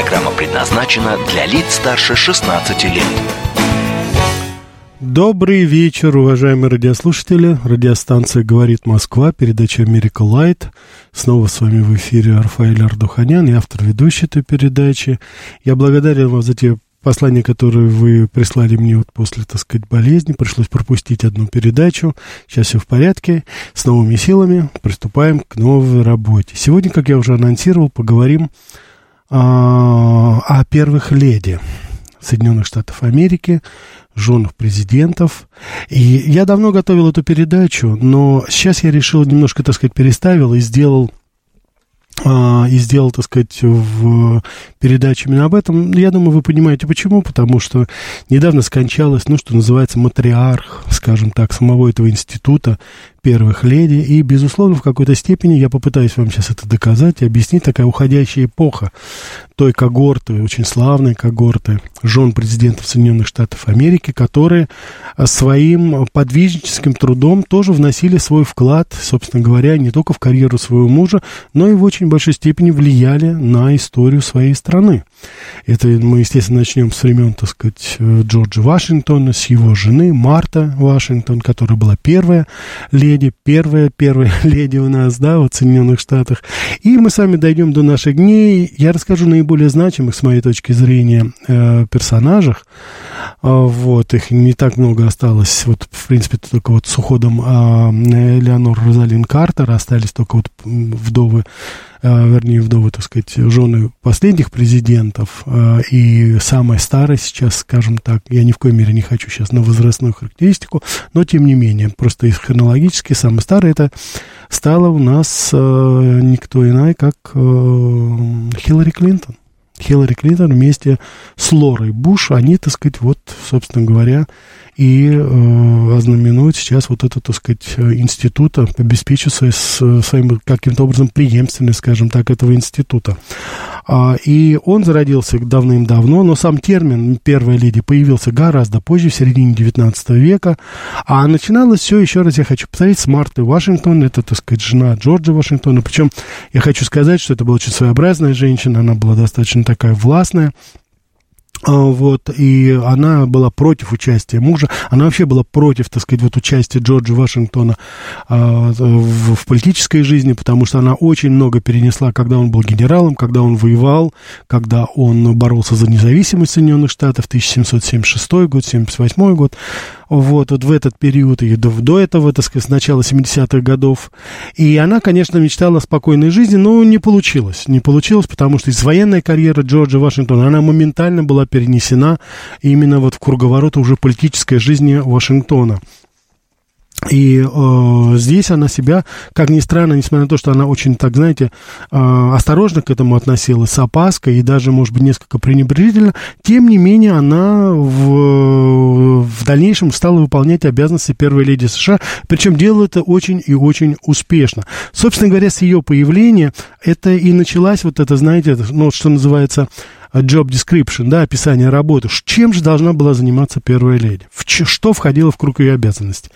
Программа предназначена для лиц старше 16 лет. Добрый вечер, уважаемые радиослушатели. Радиостанция «Говорит Москва», передача «Америка Лайт». Снова с вами в эфире Рафаэль Ардуханян, и автор ведущей этой передачи. Я благодарен вам за те послания, которые вы прислали мне вот после, так сказать, болезни. Пришлось пропустить одну передачу. Сейчас все в порядке. С новыми силами приступаем к новой работе. Сегодня, как я уже анонсировал, поговорим а, о первых леди Соединенных Штатов Америки, женах президентов. И я давно готовил эту передачу, но сейчас я решил немножко, так сказать, переставил и сделал а, и сделал, так сказать, в передаче именно об этом. Я думаю, вы понимаете, почему. Потому что недавно скончалась, ну, что называется, матриарх, скажем так, самого этого института первых леди. И, безусловно, в какой-то степени я попытаюсь вам сейчас это доказать и объяснить. Такая уходящая эпоха той когорты, очень славной когорты жен президентов Соединенных Штатов Америки, которые своим подвижническим трудом тоже вносили свой вклад, собственно говоря, не только в карьеру своего мужа, но и в очень большой степени влияли на историю своей страны. Это мы, естественно, начнем с времен, так сказать, Джорджа Вашингтона, с его жены Марта Вашингтон, которая была первая леди, первая, первая леди у нас, да, в Соединенных Штатах. И мы с вами дойдем до наших дней. Я расскажу наиболее значимых, с моей точки зрения, э, персонажах. Э, вот, их не так много осталось. Вот, в принципе, только вот с уходом э, Элеонор Розалин Картер остались только вот вдовы вернее, вдовы, так сказать, жены последних президентов, э, и самая старая сейчас, скажем так, я ни в коей мере не хочу сейчас на возрастную характеристику, но тем не менее, просто хронологически самая старая это стала у нас э, никто иная, как Хиллари Клинтон. Хиллари Клинтон вместе с Лорой Буш, они, так сказать, вот, собственно говоря, и э, ознаменует сейчас вот это, так сказать, института, обеспечит свой, своим каким-то образом преемственность, скажем так, этого института. А, и он зародился давным-давно, но сам термин «первая леди» появился гораздо позже, в середине 19 века, а начиналось все, еще раз я хочу повторить, с Марты Вашингтон, это, так сказать, жена Джорджа Вашингтона, причем я хочу сказать, что это была очень своеобразная женщина, она была достаточно такая властная, вот, и она была против участия мужа, она вообще была против, так сказать, вот участия Джорджа Вашингтона а, в, в политической жизни, потому что она очень много перенесла, когда он был генералом, когда он воевал, когда он боролся за независимость Соединенных Штатов, 1776 год, 1778 год, вот, вот в этот период, и до, до этого, так сказать, с начала 70-х годов. И она, конечно, мечтала о спокойной жизни, но не получилось. Не получилось, потому что из военной карьеры Джорджа Вашингтона, она моментально была перенесена именно вот в круговорот уже политической жизни Вашингтона. И э, здесь она себя, как ни странно, несмотря на то, что она очень, так знаете, э, осторожно к этому относилась, с опаской и даже, может быть, несколько пренебрежительно, тем не менее она в, в дальнейшем стала выполнять обязанности первой леди США, причем делала это очень и очень успешно. Собственно говоря, с ее появления это и началась вот это, знаете, ну, что называется job description, да, описание работы. Чем же должна была заниматься первая леди? В что входило в круг ее обязанностей?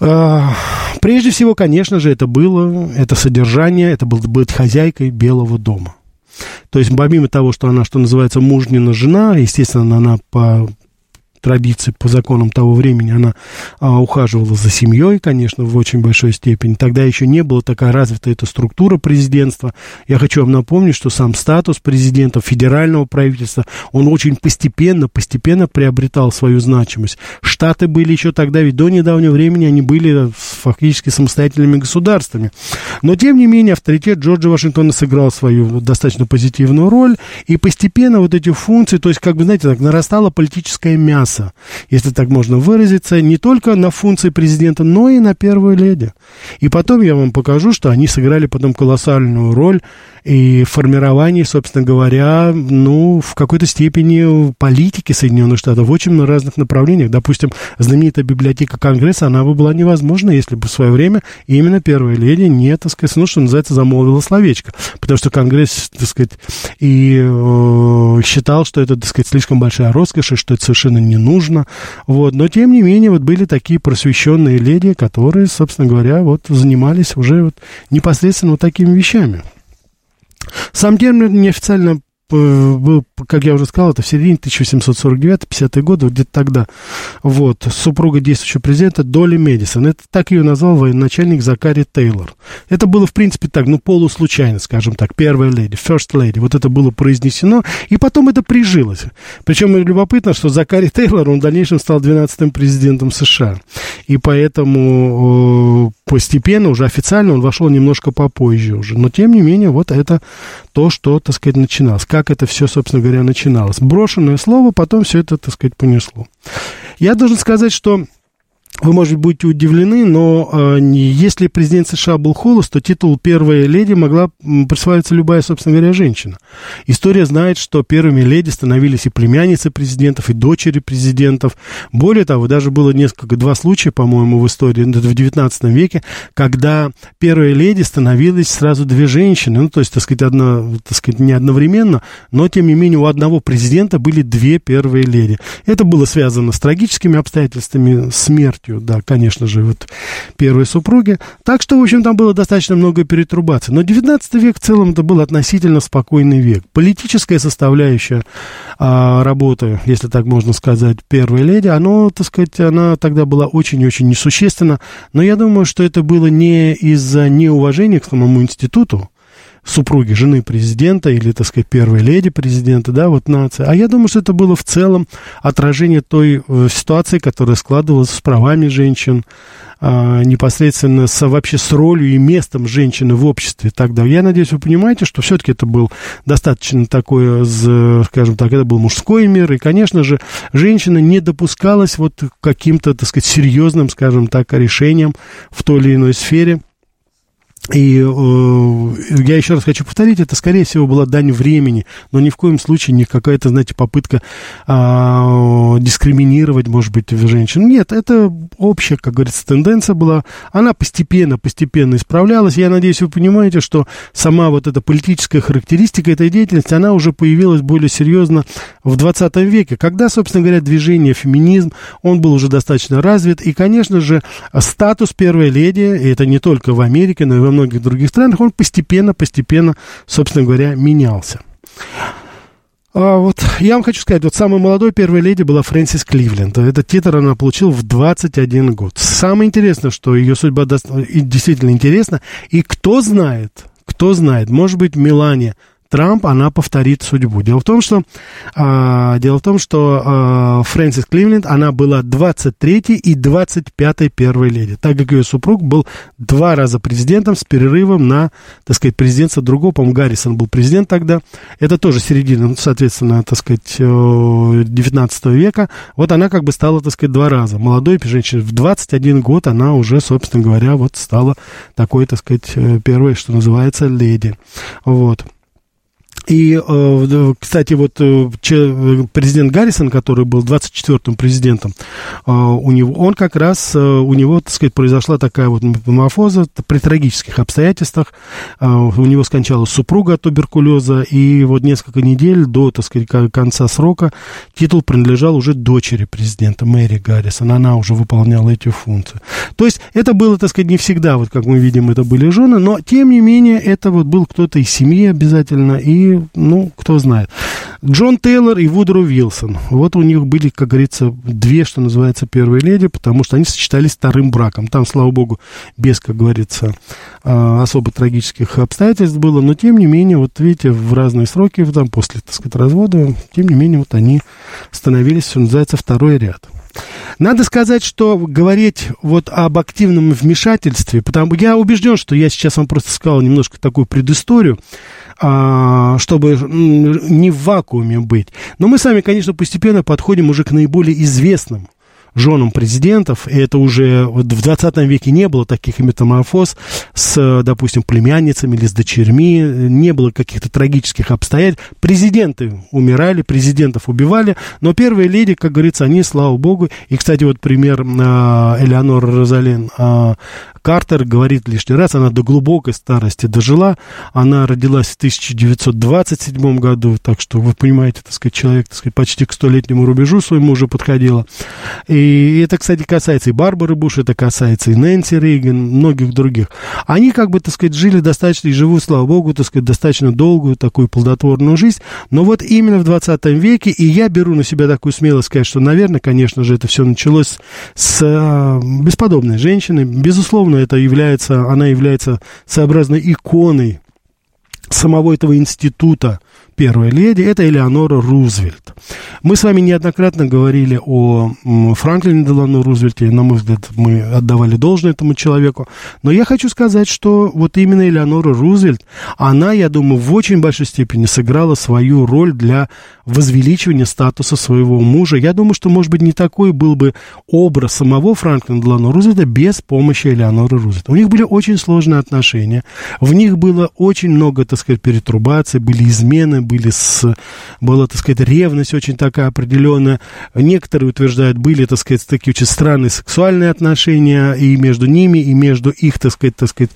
А, прежде всего, конечно же, это было, это содержание, это было быть хозяйкой Белого дома. То есть, помимо того, что она, что называется, мужнина жена, естественно, она по традиции, по законам того времени, она а, ухаживала за семьей, конечно, в очень большой степени. Тогда еще не была такая развитая эта структура президентства. Я хочу вам напомнить, что сам статус президента федерального правительства, он очень постепенно, постепенно приобретал свою значимость. Штаты были еще тогда, ведь до недавнего времени они были фактически самостоятельными государствами. Но, тем не менее, авторитет Джорджа Вашингтона сыграл свою достаточно позитивную роль, и постепенно вот эти функции, то есть, как бы, знаете, так нарастало политическое мясо если так можно выразиться, не только на функции президента, но и на первую леди. И потом я вам покажу, что они сыграли потом колоссальную роль и формировании, собственно говоря, ну, в какой-то степени политики Соединенных Штатов в очень разных направлениях. Допустим, знаменитая библиотека Конгресса, она бы была невозможна, если бы в свое время именно первая леди не, так сказать, ну, что называется, замолвила словечко. Потому что Конгресс, так сказать, и э, считал, что это, так сказать, слишком большая роскошь, и что это совершенно не нужно. Вот. Но, тем не менее, вот были такие просвещенные леди, которые, собственно говоря, вот занимались уже вот непосредственно вот такими вещами. Сам термин неофициально был, как я уже сказал, это в середине 1749-50 года, где-то тогда. Вот, супруга действующего президента Долли Медисон. Это так ее назвал военачальник Закари Тейлор. Это было, в принципе, так, ну, полуслучайно, скажем так, первая леди, first lady. Вот это было произнесено, и потом это прижилось. Причем любопытно, что Закари Тейлор, он в дальнейшем стал 12-м президентом США. И поэтому постепенно, уже официально он вошел немножко попозже уже. Но, тем не менее, вот это то, что, так сказать, начиналось. Как это все, собственно говоря, начиналось. Брошенное слово, потом все это, так сказать, понесло. Я должен сказать, что вы, может быть, будете удивлены, но э, если президент США был холост, то титул первой леди могла присваиваться любая, собственно говоря, женщина. История знает, что первыми леди становились и племянницы президентов, и дочери президентов. Более того, даже было несколько, два случая, по-моему, в истории, в 19 веке, когда первые леди становились сразу две женщины, ну, то есть, так сказать, одна, так сказать, не одновременно, но, тем не менее, у одного президента были две первые леди. Это было связано с трагическими обстоятельствами смерти смертью, да, конечно же, вот первой супруги. Так что, в общем, там было достаточно много перетрубаций. Но 19 век в целом это был относительно спокойный век. Политическая составляющая а, работы, если так можно сказать, первой леди, оно, так сказать, она тогда была очень-очень несущественна. Но я думаю, что это было не из-за неуважения к самому институту, супруги жены президента или, так сказать, первой леди президента, да, вот нация. А я думаю, что это было в целом отражение той э, ситуации, которая складывалась с правами женщин, э, непосредственно с, вообще с ролью и местом женщины в обществе тогда. Я надеюсь, вы понимаете, что все-таки это был достаточно такой, скажем так, это был мужской мир, и, конечно же, женщина не допускалась вот каким-то, так сказать, серьезным, скажем так, решениям в той или иной сфере. И э, я еще раз хочу повторить, это, скорее всего, была дань времени, но ни в коем случае не какая-то, знаете, попытка э, дискриминировать, может быть, женщин. Нет, это общая, как говорится, тенденция была. Она постепенно, постепенно исправлялась. Я надеюсь, вы понимаете, что сама вот эта политическая характеристика этой деятельности, она уже появилась более серьезно в 20 веке, когда, собственно говоря, движение феминизм, он был уже достаточно развит. И, конечно же, статус первой леди, и это не только в Америке, но и во многих других странах, он постепенно, постепенно, собственно говоря, менялся. А вот я вам хочу сказать, вот самой молодой первой леди была Фрэнсис Кливленд. Этот титр она получила в 21 год. Самое интересное, что ее судьба действительно интересна. И кто знает, кто знает, может быть, Мелания Трамп, она повторит судьбу. Дело в том, что, э, дело в том, что э, Фрэнсис Кливленд, она была 23-й и 25-й первой леди, так как ее супруг был два раза президентом с перерывом на, так сказать, президентство другого, по-моему, Гаррисон был президент тогда, это тоже середина, соответственно, так сказать, 19 века, вот она как бы стала, так сказать, два раза. Молодой женщиной в 21 год она уже, собственно говоря, вот стала такой, так сказать, э, первой, что называется, леди. Вот. И, э, кстати, вот э, президент Гаррисон, который был 24-м президентом, э, у него, он как раз, у него, так сказать, произошла такая вот метаморфоза при трагических обстоятельствах. У него скончалась супруга от туберкулеза, и вот несколько недель до, так сказать, конца срока титул принадлежал уже дочери президента Мэри Гаррисон. Она уже выполняла эти функции. То есть это было, так сказать, не всегда, вот как мы видим, это были жены, но, тем не менее, это вот был кто-то из семьи обязательно, и ну, кто знает. Джон Тейлор и Вудро Вилсон. Вот у них были, как говорится, две, что называется, первые леди, потому что они сочетались вторым браком. Там, слава богу, без, как говорится, а, особо трагических обстоятельств было, но, тем не менее, вот видите, в разные сроки, там, после, так сказать, развода, тем не менее, вот они становились, что называется, второй ряд. Надо сказать, что говорить вот об активном вмешательстве, потому я убежден, что я сейчас вам просто сказал немножко такую предысторию, чтобы не в вакууме быть. Но мы сами, конечно, постепенно подходим уже к наиболее известным женам президентов, и это уже в 20 веке не было таких метаморфоз с, допустим, племянницами или с дочерьми, не было каких-то трагических обстоятельств. Президенты умирали, президентов убивали, но первые леди, как говорится, они, слава богу, и, кстати, вот пример э, Элеонора Розалин э, Картер говорит лишний раз, она до глубокой старости дожила, она родилась в 1927 году, так что вы понимаете, так сказать, человек, так сказать, почти к столетнему рубежу своему уже подходила. И это, кстати, касается и Барбары Буш, это касается и Нэнси Рейган, многих других. Они, как бы, так сказать, жили достаточно, и живут, слава богу, так сказать, достаточно долгую такую плодотворную жизнь, но вот именно в 20 веке, и я беру на себя такую смелость сказать, что, наверное, конечно же, это все началось с э, бесподобной женщины, безусловно, это является, она является своеобразной иконой самого этого института первой леди, это Элеонора Рузвельт. Мы с вами неоднократно говорили о Франклине Делану Рузвельте, на мой взгляд, мы отдавали должное этому человеку, но я хочу сказать, что вот именно Элеонора Рузвельт, она, я думаю, в очень большой степени сыграла свою роль для возвеличивания статуса своего мужа. Я думаю, что, может быть, не такой был бы образ самого Франклина Делану Рузвельта без помощи Элеоноры Рузвельт. У них были очень сложные отношения, в них было очень много, так сказать, перетрубаций, были измены, были с, была, так сказать, ревность очень такая определенная. Некоторые утверждают, были, так сказать, такие очень странные сексуальные отношения и между ними, и между их, так сказать, так сказать,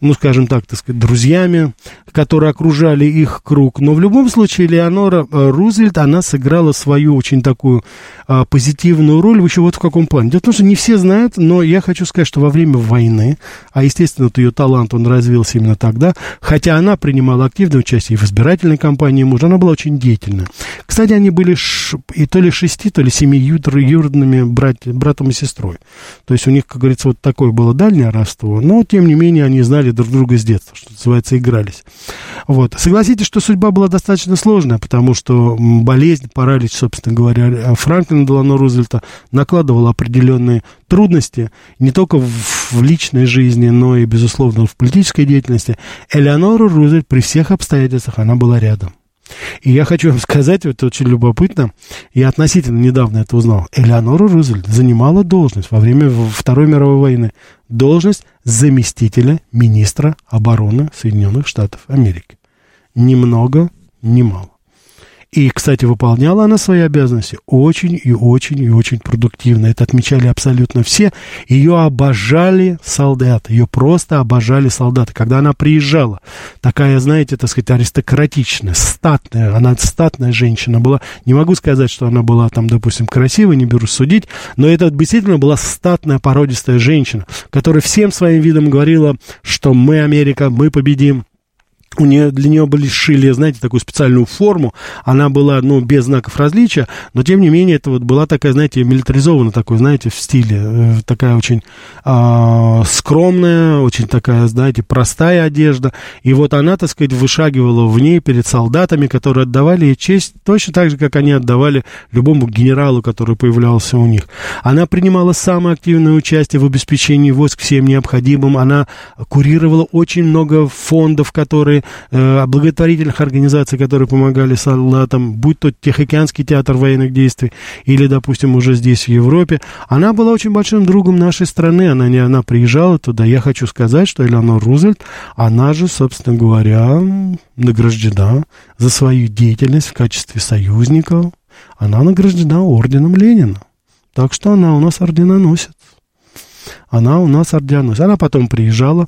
ну, скажем так, так сказать, друзьями, которые окружали их круг. Но в любом случае Леонора э, Рузвельт, она сыграла свою очень такую а, позитивную роль еще вот в каком плане. Дело в том, что не все знают, но я хочу сказать, что во время войны, а, естественно, вот ее талант, он развился именно тогда, хотя она принимала активное участие и в избирательной кампании мужа, она была очень деятельна. Кстати, они были ш, и то ли шести, то ли семи юродными брат, братом и сестрой. То есть у них, как говорится, вот такое было дальнее родство, но, тем не менее, они знали друг друга с детства, что называется, игрались. Вот. Согласитесь, что судьба была достаточно сложная, потому что болезнь, паралич, собственно говоря, Франклин Франклина Делано Рузвельта накладывал определенные трудности не только в личной жизни, но и, безусловно, в политической деятельности. Элеонора Рузвельт при всех обстоятельствах, она была рядом. И я хочу вам сказать, это очень любопытно, я относительно недавно это узнал. Элеонора Рузвельт занимала должность во время Второй мировой войны, должность заместителя министра обороны Соединенных Штатов Америки. Ни много, ни мало. И, кстати, выполняла она свои обязанности очень и очень и очень продуктивно. Это отмечали абсолютно все. Ее обожали солдаты, ее просто обожали солдаты. Когда она приезжала, такая, знаете, так сказать, аристократичная, статная, она статная женщина была. Не могу сказать, что она была там, допустим, красивой, не беру судить, но это действительно была статная, породистая женщина, которая всем своим видом говорила, что мы Америка, мы победим, у нее, для нее были шили, знаете, такую специальную форму. Она была, ну, без знаков различия, но, тем не менее, это вот была такая, знаете, милитаризованная такой, знаете, в стиле. Э, такая очень э, скромная, очень такая, знаете, простая одежда. И вот она, так сказать, вышагивала в ней перед солдатами, которые отдавали ей честь точно так же, как они отдавали любому генералу, который появлялся у них. Она принимала самое активное участие в обеспечении войск всем необходимым. Она курировала очень много фондов, которые э, благотворительных организаций, которые помогали солдатам, будь то Тихоокеанский театр военных действий или, допустим, уже здесь, в Европе. Она была очень большим другом нашей страны, она не она приезжала туда. Я хочу сказать, что Элеонор Рузвельт, она же, собственно говоря, награждена за свою деятельность в качестве союзника. Она награждена орденом Ленина. Так что она у нас орденоносец. Она у нас орденоносец. Она потом приезжала.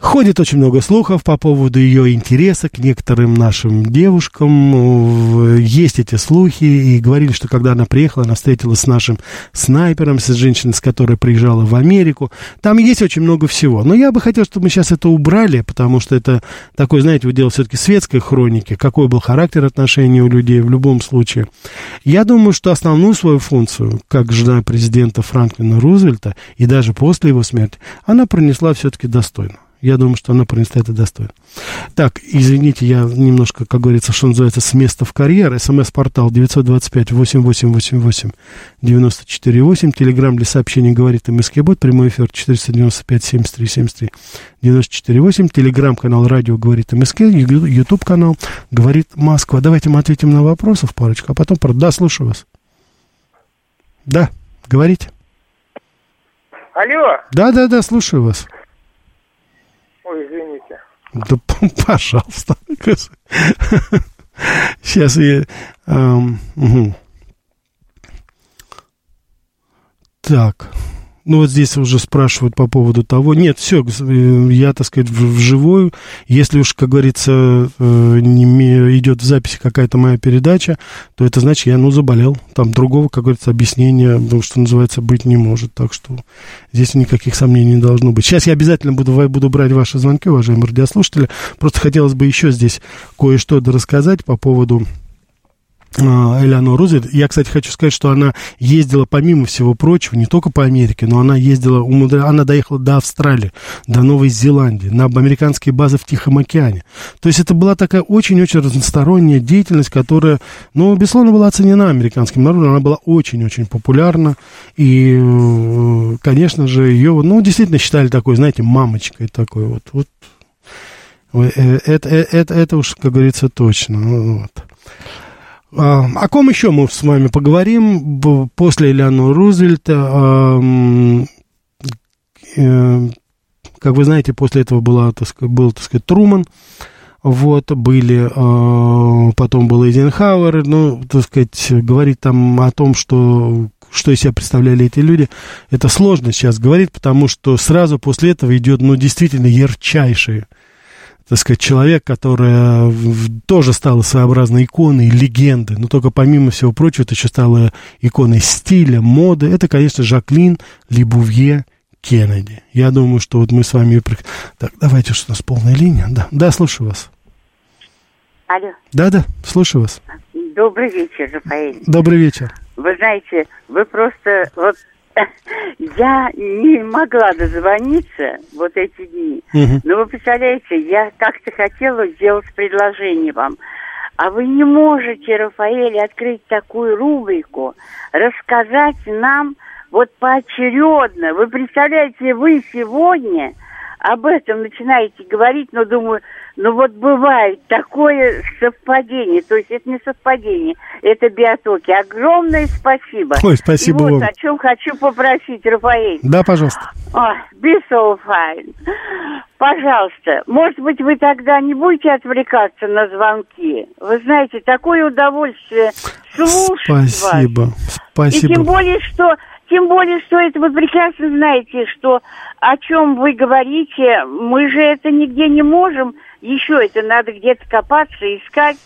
Ходит очень много слухов по поводу ее интереса к некоторым нашим девушкам. Есть эти слухи. И говорили, что когда она приехала, она встретилась с нашим снайпером, с женщиной, с которой приезжала в Америку. Там есть очень много всего. Но я бы хотел, чтобы мы сейчас это убрали, потому что это такое, знаете, вы дело все-таки светской хроники. Какой был характер отношений у людей в любом случае. Я думаю, что основную свою функцию, как жена президента Франклина Рузвельта, и даже после его смерти, она пронесла все-таки достойно. Я думаю, что она принесла это достойно. Так, извините, я немножко, как говорится, что называется, с места в карьер. СМС-портал 925-8888-94-8. Телеграмм для сообщений говорит МСК-бот. Прямой эфир 495-73-73. 94-8. Телеграмм-канал радио говорит МСК. Ютуб-канал говорит Москва. Давайте мы ответим на вопросы в парочку, а потом... Да, слушаю вас. Да. Говорите. Алло. Да-да-да, слушаю вас. Ой, извините. Да, пожалуйста. Сейчас я... Эм, угу. Так. Ну, вот здесь уже спрашивают по поводу того. Нет, все, э, я, так сказать, вживую. Если уж, как говорится, э, не идет в записи какая-то моя передача, то это значит, я, ну, заболел. Там другого, как говорится, объяснения, ну, что называется, быть не может. Так что здесь никаких сомнений не должно быть. Сейчас я обязательно буду, буду брать ваши звонки, уважаемые радиослушатели. Просто хотелось бы еще здесь кое-что рассказать по поводу Элеонор Рузвельт. Я, кстати, хочу сказать, что она ездила, помимо всего прочего, не только по Америке, но она ездила, она доехала до Австралии, до Новой Зеландии, на американские базы в Тихом океане. То есть это была такая очень-очень разносторонняя деятельность, которая, ну, безусловно, была оценена американским народом, она была очень-очень популярна, и, э, конечно же, ее, ну, действительно считали такой, знаете, мамочкой такой вот, вот. Э, это, это, это, это уж, как говорится, точно. Вот. А, о ком еще мы с вами поговорим после Элеонора Рузвельта? Э, как вы знаете, после этого была, так сказать, был, так сказать, Труман. Вот, были, а, потом был Эйзенхауэр, ну, так сказать, говорить там о том, что что из себя представляли эти люди, это сложно сейчас говорить, потому что сразу после этого идет, ну, действительно ярчайшие так сказать, человек, которая тоже стала своеобразной иконой, легенды, но только помимо всего прочего, это еще стала иконой стиля, моды. Это, конечно, Жаклин Либувье Кеннеди. Я думаю, что вот мы с вами... Так, давайте, что у нас полная линия. Да, да, слушаю вас. Алло. Да-да, слушаю вас. Добрый вечер, Рафаэль. Добрый вечер. Вы знаете, вы просто вот я не могла дозвониться вот эти дни. Угу. Но вы представляете, я как-то хотела сделать предложение вам. А вы не можете, Рафаэль, открыть такую рубрику, рассказать нам вот поочередно. Вы представляете, вы сегодня об этом начинаете говорить, но думаю, ну вот бывает такое совпадение, то есть это не совпадение, это биотоки. Огромное спасибо. Ой, спасибо И вот вам. о чем хочу попросить, Рафаэль. Да, пожалуйста. Ой, be so fine. Пожалуйста, может быть, вы тогда не будете отвлекаться на звонки? Вы знаете, такое удовольствие слушать Спасибо, вас. спасибо. И тем более, что тем более, что это вы прекрасно знаете, что о чем вы говорите, мы же это нигде не можем. Еще это надо где-то копаться, искать.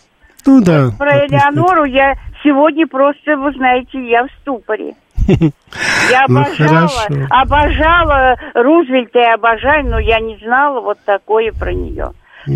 Ну да. Про Элеонору я сегодня просто, вы знаете, я в ступоре. Я Ну, обожала, хорошо. обожала Рузвельта и обожаю, но я не знала вот такое про нее.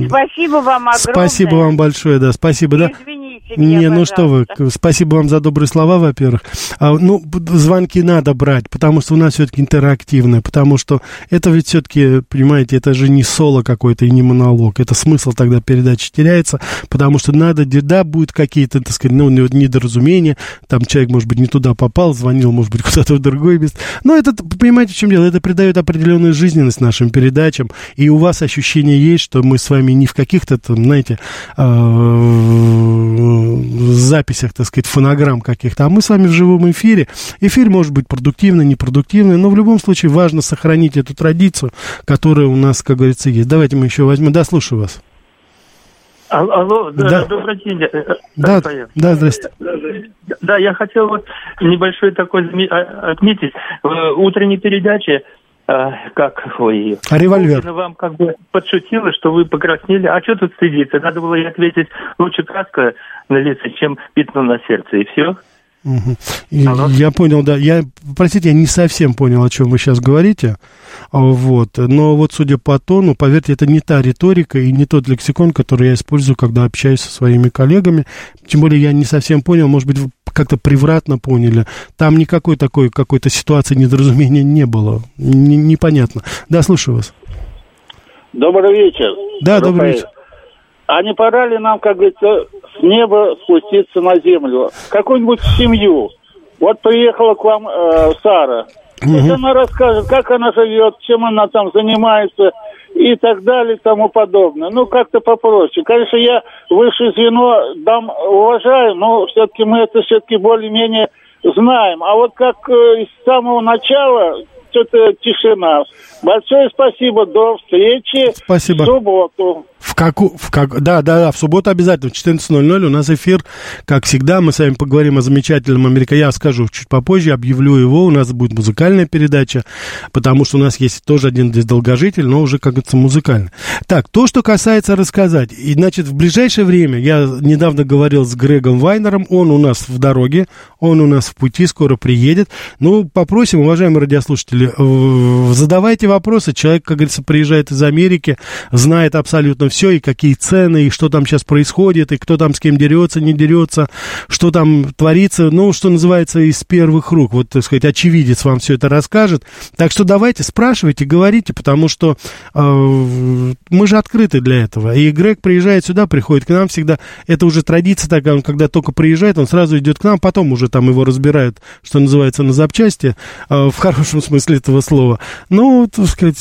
Спасибо вам огромное. Спасибо вам большое, да, спасибо, да. Извините меня, Не, ну что вы, спасибо вам за добрые слова, во-первых. А, ну, звонки надо брать, потому что у нас все-таки интерактивное, потому что это ведь все-таки, понимаете, это же не соло какой-то и не монолог, это смысл тогда передачи теряется, потому что надо, да, будет какие-то, так сказать, ну, не- недоразумения, там человек, может быть, не туда попал, звонил, может быть, куда-то в другое место, но это, понимаете, в чем дело, это придает определенную жизненность нашим передачам, и у вас ощущение есть, что мы с вами не в каких-то, там, знаете, э, записях, так сказать, фонограмм каких-то, а мы с вами в живом эфире. Эфир может быть продуктивный, непродуктивный, но в любом случае важно сохранить эту традицию, которая у нас, как говорится, есть. Давайте мы еще возьмем. Да, слушаю вас. Ал- Алло, да, Да. добрый день. э, э, Да, Рафаэль. да, здрасте. Да, я хотел вот небольшой такой отметить. В утренней передаче, как ой, А револьвер? Путина вам как бы подшутила, что вы покраснели. А что тут стыдиться? Надо было ей ответить, лучше краска на лице, чем пятно на сердце, и все. И Алло. Я понял, да. Я, простите, я не совсем понял, о чем вы сейчас говорите. А, Вот. Но вот судя по тону, поверьте, это не та риторика и не тот лексикон, который я использую, когда общаюсь со своими коллегами. Тем более я не совсем понял, может быть, вы как-то превратно поняли. Там никакой такой какой-то ситуации недоразумения не было. Н- непонятно. Да, слушаю вас. Добрый вечер. Да, добрый Рафаэль. вечер. А не пора ли нам, как говорится, с неба спуститься на землю? Какую-нибудь семью. Вот приехала к вам э, Сара. Пусть она расскажет, как она живет, чем она там занимается и так далее и тому подобное. Ну, как-то попроще. Конечно, я высшее звено дам уважаю, но все-таки мы это все-таки более-менее знаем. А вот как э, с самого начала что-то тишина. Большое спасибо. До встречи Спасибо. в субботу. В каку, в как, да, да, да, в субботу обязательно в 14.00 у нас эфир, как всегда, мы с вами поговорим о замечательном Америка, я скажу чуть попозже, объявлю его, у нас будет музыкальная передача, потому что у нас есть тоже один здесь долгожитель, но уже, как говорится, музыкальный. Так, то, что касается рассказать, и, значит, в ближайшее время, я недавно говорил с Грегом Вайнером, он у нас в дороге, он у нас в пути, скоро приедет, ну, попросим, уважаемые радиослушатели, задавайте вопросы, человек, как говорится, приезжает из Америки, знает абсолютно все, и какие цены, и что там сейчас происходит, и кто там с кем дерется, не дерется, что там творится, ну, что называется, из первых рук. Вот, так сказать, очевидец вам все это расскажет. Так что давайте, спрашивайте, говорите, потому что э, мы же открыты для этого. И Грег приезжает сюда, приходит к нам всегда. Это уже традиция такая, он когда только приезжает, он сразу идет к нам, потом уже там его разбирают, что называется, на запчасти, э, в хорошем смысле этого слова. Ну, так сказать,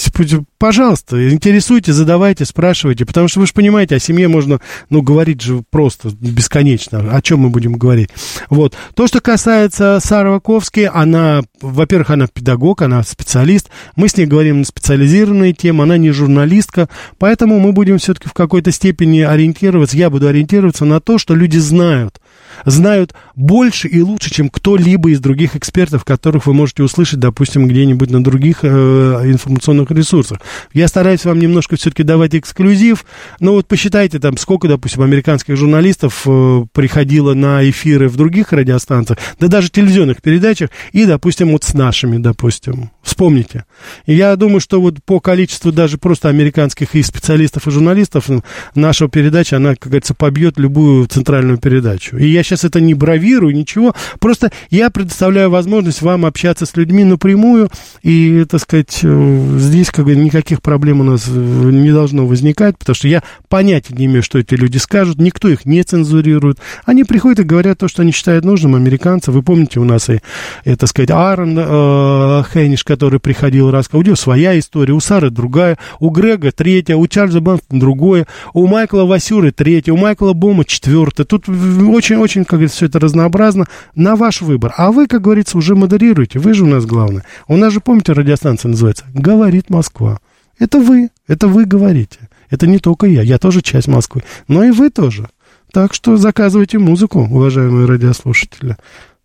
пожалуйста, интересуйте, задавайте, спрашивайте, потому что вы же понимаете, о семье можно, ну, говорить же просто бесконечно. О чем мы будем говорить? Вот. То, что касается Сары Ваковски, она, во-первых, она педагог, она специалист. Мы с ней говорим на специализированные темы, она не журналистка, поэтому мы будем все-таки в какой-то степени ориентироваться, я буду ориентироваться на то, что люди знают знают больше и лучше, чем кто-либо из других экспертов, которых вы можете услышать, допустим, где-нибудь на других э, информационных ресурсах. Я стараюсь вам немножко все-таки давать эксклюзив, но вот посчитайте там, сколько, допустим, американских журналистов э, приходило на эфиры в других радиостанциях, да даже телевизионных передачах, и, допустим, вот с нашими, допустим. Вспомните. Я думаю, что вот по количеству даже просто американских и специалистов, и журналистов наша передача, она, как говорится, побьет любую центральную передачу. И я сейчас это не бравирую, ничего. Просто я предоставляю возможность вам общаться с людьми напрямую. И, так сказать, э, здесь как бы никаких проблем у нас э, не должно возникать, потому что я понятия не имею, что эти люди скажут. Никто их не цензурирует. Они приходят и говорят то, что они считают нужным, американцы. Вы помните, у нас и, и так сказать, Аарон э, Хейниш, который приходил, рассказывал. У него своя история, у Сары другая, у Грега третья, у Чарльза Бэнстона другое, у Майкла Васюры третья, у Майкла Бома четвертая. Тут очень-очень очень, как говорится, все это разнообразно, на ваш выбор. А вы, как говорится, уже модерируете, вы же у нас главное. У нас же, помните, радиостанция называется «Говорит Москва». Это вы, это вы говорите. Это не только я, я тоже часть Москвы, но и вы тоже. Так что заказывайте музыку, уважаемые радиослушатели.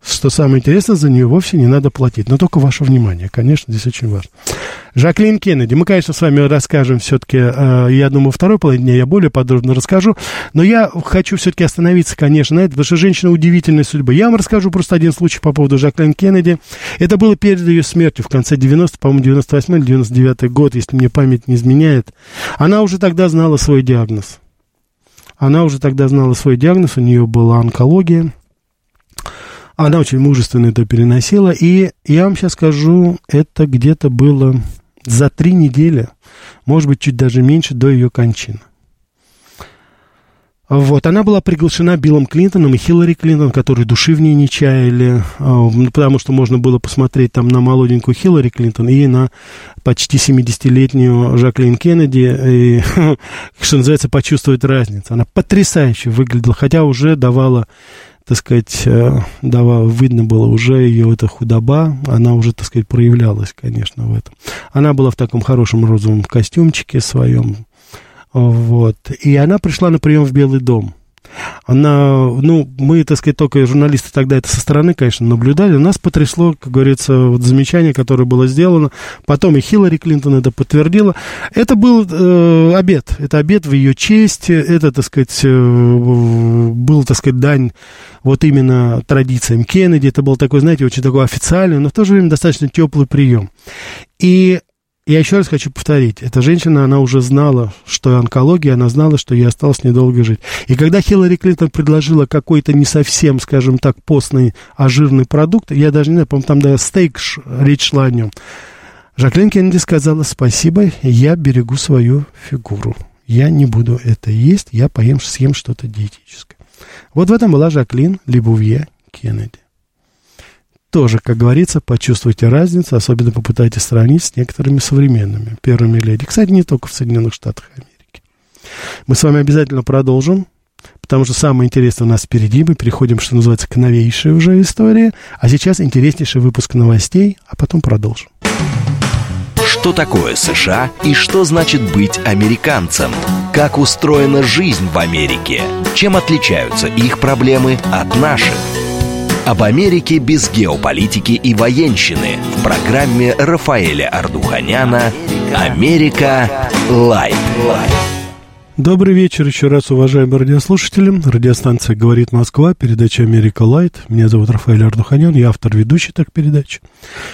Что самое интересное, за нее вовсе не надо платить. Но только ваше внимание, конечно, здесь очень важно. Жаклин Кеннеди. Мы, конечно, с вами расскажем все-таки, э, я думаю, второй половине дня я более подробно расскажу. Но я хочу все-таки остановиться, конечно, на этом, потому что женщина удивительной судьбы. Я вам расскажу просто один случай по поводу Жаклин Кеннеди. Это было перед ее смертью в конце 90 по-моему, 98 или 99 год, если мне память не изменяет. Она уже тогда знала свой диагноз. Она уже тогда знала свой диагноз, у нее была онкология. Она очень мужественно это переносила. И я вам сейчас скажу, это где-то было за три недели, может быть, чуть даже меньше, до ее кончины. Вот, она была приглашена Биллом Клинтоном и Хиллари Клинтон, которые души в ней не чаяли, а, потому что можно было посмотреть там на молоденькую Хиллари Клинтон и на почти 70-летнюю Жаклин Кеннеди, и, что называется, почувствовать разницу. Она потрясающе выглядела, хотя уже давала так сказать, э, давала, видно было уже ее эта худоба, она уже, так сказать, проявлялась, конечно, в этом. Она была в таком хорошем розовом костюмчике своем, вот, и она пришла на прием в Белый дом – она, ну, мы, так сказать, только журналисты тогда это со стороны, конечно, наблюдали. Нас потрясло, как говорится, вот замечание, которое было сделано. Потом и Хиллари Клинтон это подтвердила. Это был э, обед. Это обед в ее честь. Это, так сказать, э, был, так сказать, дань вот именно традициям Кеннеди. Это был такой, знаете, очень такой официальный, но в то же время достаточно теплый прием. И я еще раз хочу повторить, эта женщина, она уже знала, что онкология, она знала, что ей осталось недолго жить. И когда Хиллари Клинтон предложила какой-то не совсем, скажем так, постный, а жирный продукт, я даже не знаю, по-моему, там да, стейк, речь шла о нем, Жаклин Кеннеди сказала, спасибо, я берегу свою фигуру. Я не буду это есть, я поем, съем что-то диетическое. Вот в этом была Жаклин Лебувье Кеннеди тоже, как говорится, почувствуйте разницу, особенно попытайтесь сравнить с некоторыми современными первыми леди. Кстати, не только в Соединенных Штатах Америки. Мы с вами обязательно продолжим потому что самое интересное у нас впереди. Мы переходим, что называется, к новейшей уже истории. А сейчас интереснейший выпуск новостей, а потом продолжим. Что такое США и что значит быть американцем? Как устроена жизнь в Америке? Чем отличаются их проблемы от наших? Об Америке без геополитики и военщины в программе Рафаэля Ардуханяна «Америка. Light». Добрый вечер еще раз, уважаемые радиослушатели. Радиостанция «Говорит Москва», передача «Америка Light». Меня зовут Рафаэль Ардуханян, я автор ведущий этой передачи.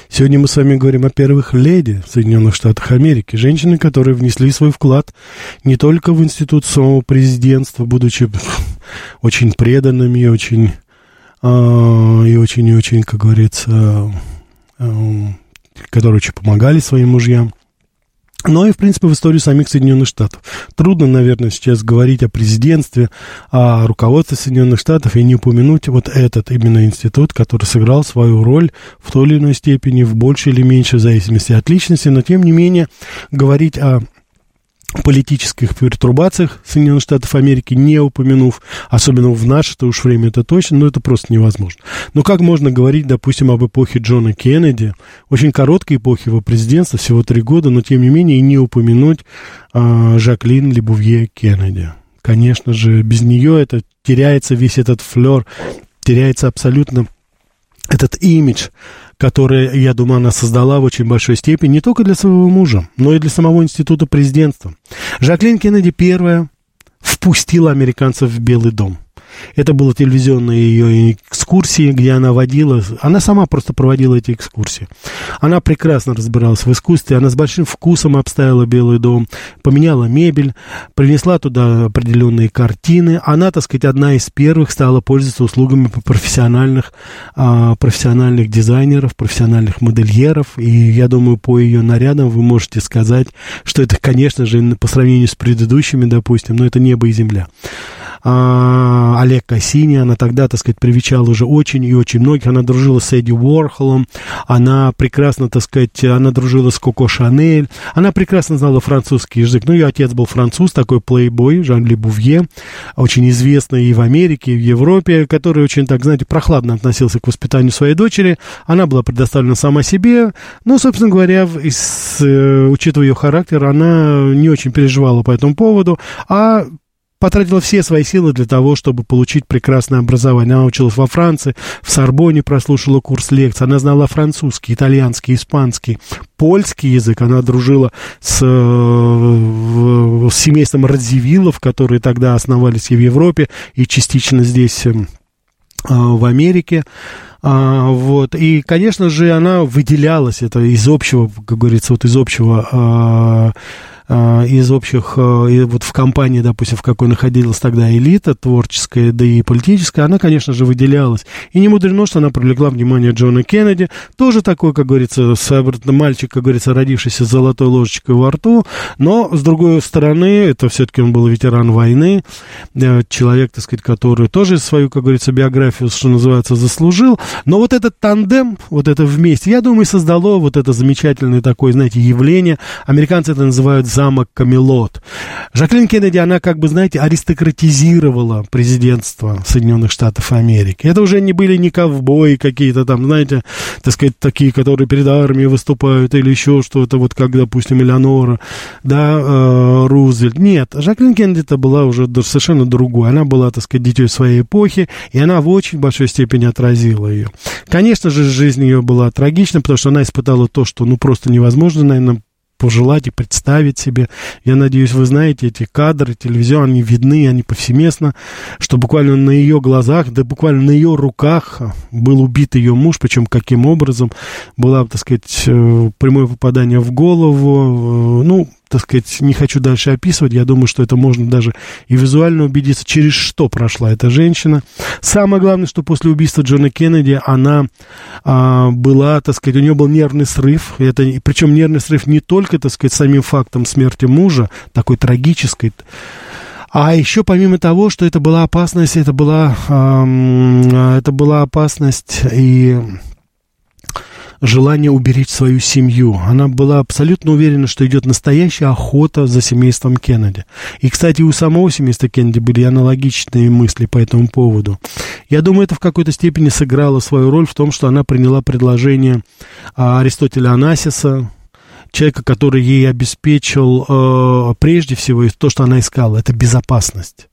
Сегодня мы с вами говорим о первых леди Соединенных Штатах Америки. Женщины, которые внесли свой вклад не только в институт самого президентства, будучи очень преданными, очень, и очень, и очень, как говорится, э, которые очень помогали своим мужьям, но и, в принципе, в историю самих Соединенных Штатов. Трудно, наверное, сейчас говорить о президентстве, о руководстве Соединенных Штатов и не упомянуть вот этот именно институт, который сыграл свою роль в той или иной степени, в большей или меньшей зависимости от личности, но, тем не менее, говорить о политических пертурбациях Соединенных Штатов Америки, не упомянув, особенно в наше-то уж время это точно, но это просто невозможно. Но как можно говорить, допустим, об эпохе Джона Кеннеди, очень короткой эпохе его президентства, всего три года, но тем не менее и не упомянуть э, Жаклин Лебувье Кеннеди. Конечно же, без нее это теряется весь этот флер, теряется абсолютно этот имидж, который, я думаю, она создала в очень большой степени не только для своего мужа, но и для самого института президентства. Жаклин Кеннеди первая впустила американцев в Белый дом – это было телевизионные ее экскурсии, где она водила, она сама просто проводила эти экскурсии. Она прекрасно разбиралась в искусстве, она с большим вкусом обставила Белый дом, поменяла мебель, принесла туда определенные картины. Она, так сказать, одна из первых стала пользоваться услугами профессиональных, а, профессиональных дизайнеров, профессиональных модельеров. И я думаю, по ее нарядам вы можете сказать, что это, конечно же, по сравнению с предыдущими, допустим, но это небо и земля а, Олег Кассини, она тогда, так сказать, привечала уже очень и очень многих, она дружила с Эдди Уорхолом, она прекрасно, так сказать, она дружила с Коко Шанель, она прекрасно знала французский язык, ну, ее отец был француз, такой плейбой, Жан-Ли Бувье, очень известный и в Америке, и в Европе, который очень, так, знаете, прохладно относился к воспитанию своей дочери, она была предоставлена сама себе, ну, собственно говоря, из, э, учитывая ее характер, она не очень переживала по этому поводу, а потратила все свои силы для того, чтобы получить прекрасное образование. Она училась во Франции, в Сорбоне прослушала курс лекций. Она знала французский, итальянский, испанский, польский язык. Она дружила с, с семейством Радзивиллов, которые тогда основались и в Европе, и частично здесь э, в Америке. А, вот. И, конечно же, она выделялась, это из общего, как говорится, вот из общего а, из общих, а, вот в компании, допустим, в какой находилась тогда элита творческая, да и политическая, она, конечно же, выделялась. И не мудрено, что она привлекла внимание Джона Кеннеди, тоже такой, как говорится, мальчик, как говорится, родившийся с золотой ложечкой во рту, но, с другой стороны, это все-таки он был ветеран войны, э, человек, так сказать, который тоже свою, как говорится, биографию, что называется, заслужил, но вот этот тандем, вот это вместе, я думаю, создало вот это замечательное такое, знаете, явление, американцы это называют замок Камелот. Жаклин Кеннеди, она как бы, знаете, аристократизировала президентство Соединенных Штатов Америки. Это уже не были не ковбои какие-то там, знаете, так сказать, такие, которые перед армией выступают или еще что-то, вот как, допустим, Элеонора, да, э, Рузвельт. Нет, Жаклин Кеннеди это была уже совершенно другой. Она была, так сказать, дитей своей эпохи, и она в очень большой степени отразила ее. Конечно же, жизнь ее была трагична, потому что она испытала то, что, ну, просто невозможно, наверное, пожелать и представить себе. Я надеюсь, вы знаете эти кадры телевизион, они видны, они повсеместно, что буквально на ее глазах, да буквально на ее руках был убит ее муж, причем каким образом, было, так сказать, э, прямое попадание в голову, э, ну, так сказать, не хочу дальше описывать. Я думаю, что это можно даже и визуально убедиться, через что прошла эта женщина. Самое главное, что после убийства Джона Кеннеди она а, была, так сказать, у нее был нервный срыв. Это, причем нервный срыв не только, так сказать, самим фактом смерти мужа, такой трагической, а еще помимо того, что это была опасность, это была, эм, это была опасность и желание уберечь свою семью. Она была абсолютно уверена, что идет настоящая охота за семейством Кеннеди. И, кстати, у самого семейства Кеннеди были аналогичные мысли по этому поводу. Я думаю, это в какой-то степени сыграло свою роль в том, что она приняла предложение а, Аристотеля Анасиса, человека, который ей обеспечил э, прежде всего то, что она искала, это безопасность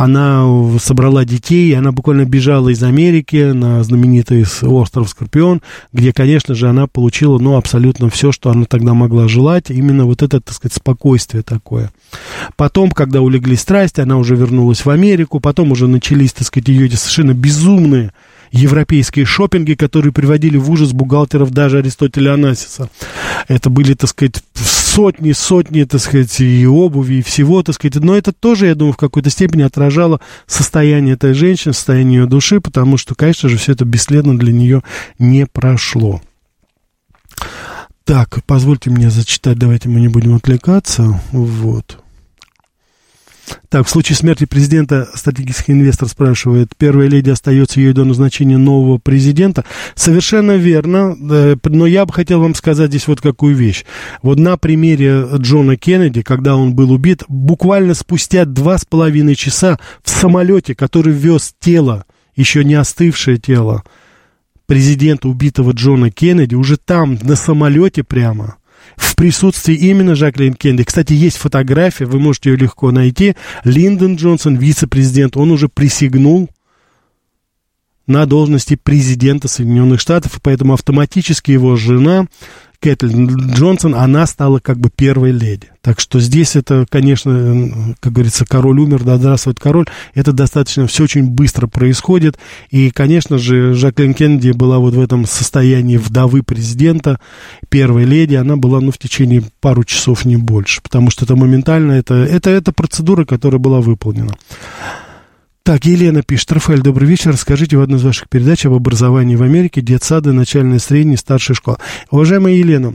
она собрала детей, она буквально бежала из Америки на знаменитый остров Скорпион, где, конечно же, она получила, ну, абсолютно все, что она тогда могла желать, именно вот это, так сказать, спокойствие такое. Потом, когда улеглись страсти, она уже вернулась в Америку, потом уже начались, так сказать, ее эти совершенно безумные европейские шопинги, которые приводили в ужас бухгалтеров даже Аристотеля Анасиса. Это были, так сказать, сотни, сотни, так сказать, и обуви, и всего, так сказать. Но это тоже, я думаю, в какой-то степени отражало состояние этой женщины, состояние ее души, потому что, конечно же, все это бесследно для нее не прошло. Так, позвольте мне зачитать, давайте мы не будем отвлекаться. Вот. Так, в случае смерти президента стратегический инвестор спрашивает, первая леди остается ей до назначения нового президента. Совершенно верно, но я бы хотел вам сказать здесь вот какую вещь. Вот на примере Джона Кеннеди, когда он был убит, буквально спустя два с половиной часа в самолете, который вез тело, еще не остывшее тело, президента убитого Джона Кеннеди, уже там, на самолете прямо, в присутствии именно Жаклин Кеннеди. Кстати, есть фотография, вы можете ее легко найти. Линдон Джонсон, вице-президент, он уже присягнул на должности президента Соединенных Штатов, и поэтому автоматически его жена Кэтлин Джонсон, она стала как бы первой леди. Так что здесь это, конечно, как говорится, король умер, да здравствует король. Это достаточно, все очень быстро происходит. И, конечно же, Жаклин Кеннеди была вот в этом состоянии вдовы президента, первой леди. Она была, ну, в течение пару часов, не больше. Потому что это моментально, это, это, это процедура, которая была выполнена. Так, Елена пишет. Рафаэль, добрый вечер. Расскажите в одной из ваших передач об образовании в Америке, детсады, начальная, средняя, старшая школа. Уважаемая Елена,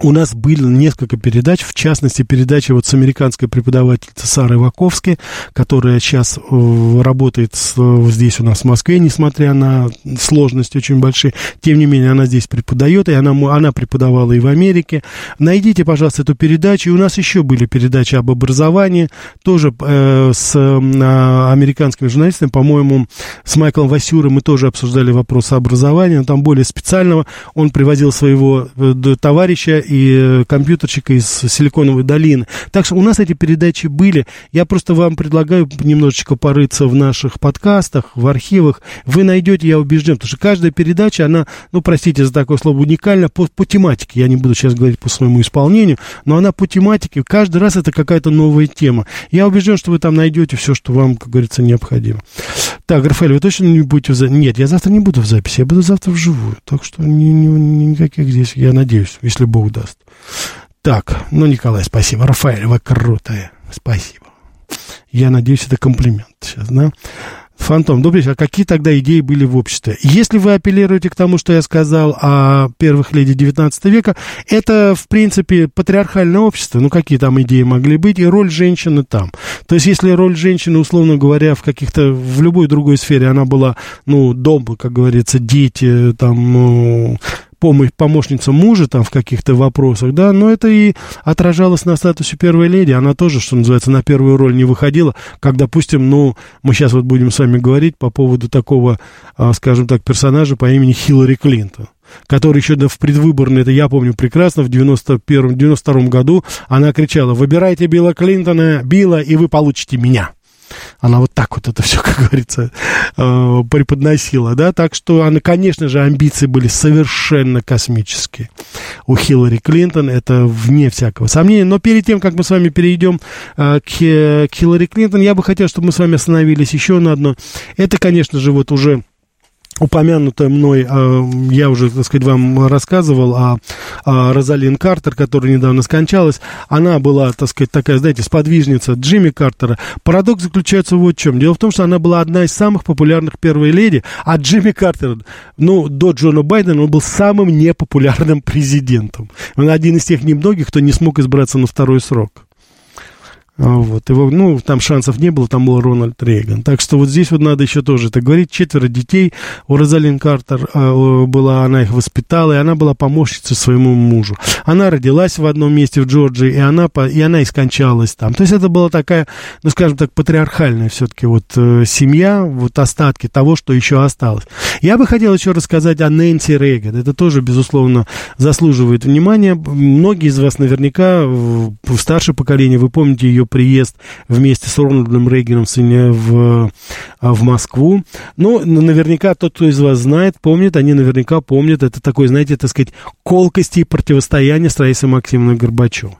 у нас были несколько передач, в частности, передача вот с американской преподавательницей Сарой Ваковской, которая сейчас э, работает здесь у нас в Москве, несмотря на сложности очень большие. Тем не менее, она здесь преподает, и она, она преподавала и в Америке. Найдите, пожалуйста, эту передачу. И у нас еще были передачи об образовании, тоже э, с э, американскими журналистами, по-моему, с Майклом Васюром мы тоже обсуждали вопрос образования, там более специального. Он привозил своего э, товарища и э, компьютерщика из Силиконовой долины. Так что у нас эти передачи были. Я просто вам предлагаю немножечко порыться в наших подкастах, в архивах. Вы найдете, я убежден, потому что каждая передача, она, ну, простите за такое слово, уникальна по, по тематике. Я не буду сейчас говорить по своему исполнению, но она по тематике. Каждый раз это какая-то новая тема. Я убежден, что вы там найдете все, что вам, как говорится, необходимо. Так, Рафаэль, вы точно не будете в записи? Нет, я завтра не буду в записи, я буду завтра вживую. Так что ни, ни, никаких здесь, я надеюсь, если Бог даст даст. Так, ну, Николай, спасибо. Рафаэль, вы крутые. Спасибо. Я надеюсь, это комплимент сейчас, да? Фантом, добрый вечер. А какие тогда идеи были в обществе? Если вы апеллируете к тому, что я сказал о первых леди 19 века, это, в принципе, патриархальное общество. Ну, какие там идеи могли быть? И роль женщины там. То есть, если роль женщины, условно говоря, в каких-то, в любой другой сфере, она была, ну, дом, как говорится, дети, там, ну, помощница мужа там в каких-то вопросах, да, но это и отражалось на статусе первой леди. Она тоже, что называется, на первую роль не выходила, как, допустим, ну, мы сейчас вот будем с вами говорить по поводу такого, а, скажем так, персонажа по имени Хиллари Клинтон который еще в предвыборной, это я помню прекрасно, в 91-92 году она кричала, выбирайте Билла Клинтона, Билла, и вы получите меня. Она вот так вот это все, как говорится, э, преподносила, да, так что она, конечно же, амбиции были совершенно космические. У Хиллари Клинтон это вне всякого сомнения, но перед тем, как мы с вами перейдем э, к, к Хиллари Клинтон, я бы хотел, чтобы мы с вами остановились еще на одно. Это, конечно же, вот уже упомянутая мной, а, я уже, так сказать, вам рассказывал о, о Розалин Картер, которая недавно скончалась. Она была, так сказать, такая, знаете, сподвижница Джимми Картера. Парадокс заключается вот в чем. Дело в том, что она была одна из самых популярных первой леди, а Джимми Картер, ну, до Джона Байдена, он был самым непопулярным президентом. Он один из тех немногих, кто не смог избраться на второй срок. А, вот, его, ну, там шансов не было, там был Рональд Рейган. Так что вот здесь вот надо еще тоже это говорить. Четверо детей. У Розалин Картер э, была, она их воспитала, и она была помощницей своему мужу. Она родилась в одном месте в Джорджии, и она, и она и скончалась там. То есть это была такая, ну, скажем так, патриархальная все-таки вот э, семья, вот остатки того, что еще осталось. Я бы хотел еще рассказать о Нэнси Рейган. Это тоже, безусловно, заслуживает внимания. Многие из вас наверняка в старшее поколение, вы помните ее приезд вместе с Рональдом Рейганом в, а, в Москву. Ну, наверняка тот, кто из вас знает, помнит, они наверняка помнят, это такой, знаете, так сказать, колкости и противостояние с Раисой Максимовной Горбачевой.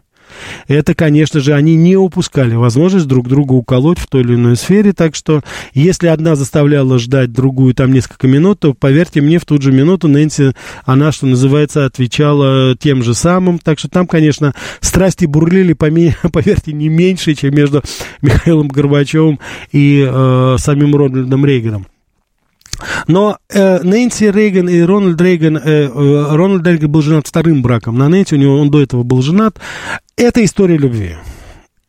Это, конечно же, они не упускали возможность друг друга уколоть в той или иной сфере, так что если одна заставляла ждать другую там несколько минут, то, поверьте мне, в ту же минуту Нэнси, она, что называется, отвечала тем же самым, так что там, конечно, страсти бурлили, поверьте, не меньше, чем между Михаилом Горбачевым и э, самим Рональдом Рейганом. Но э, Нэнси Рейган и Рональд Рейган, э, э, Рональд Рейган был женат вторым браком на Нэнси, у него он до этого был женат. Это история любви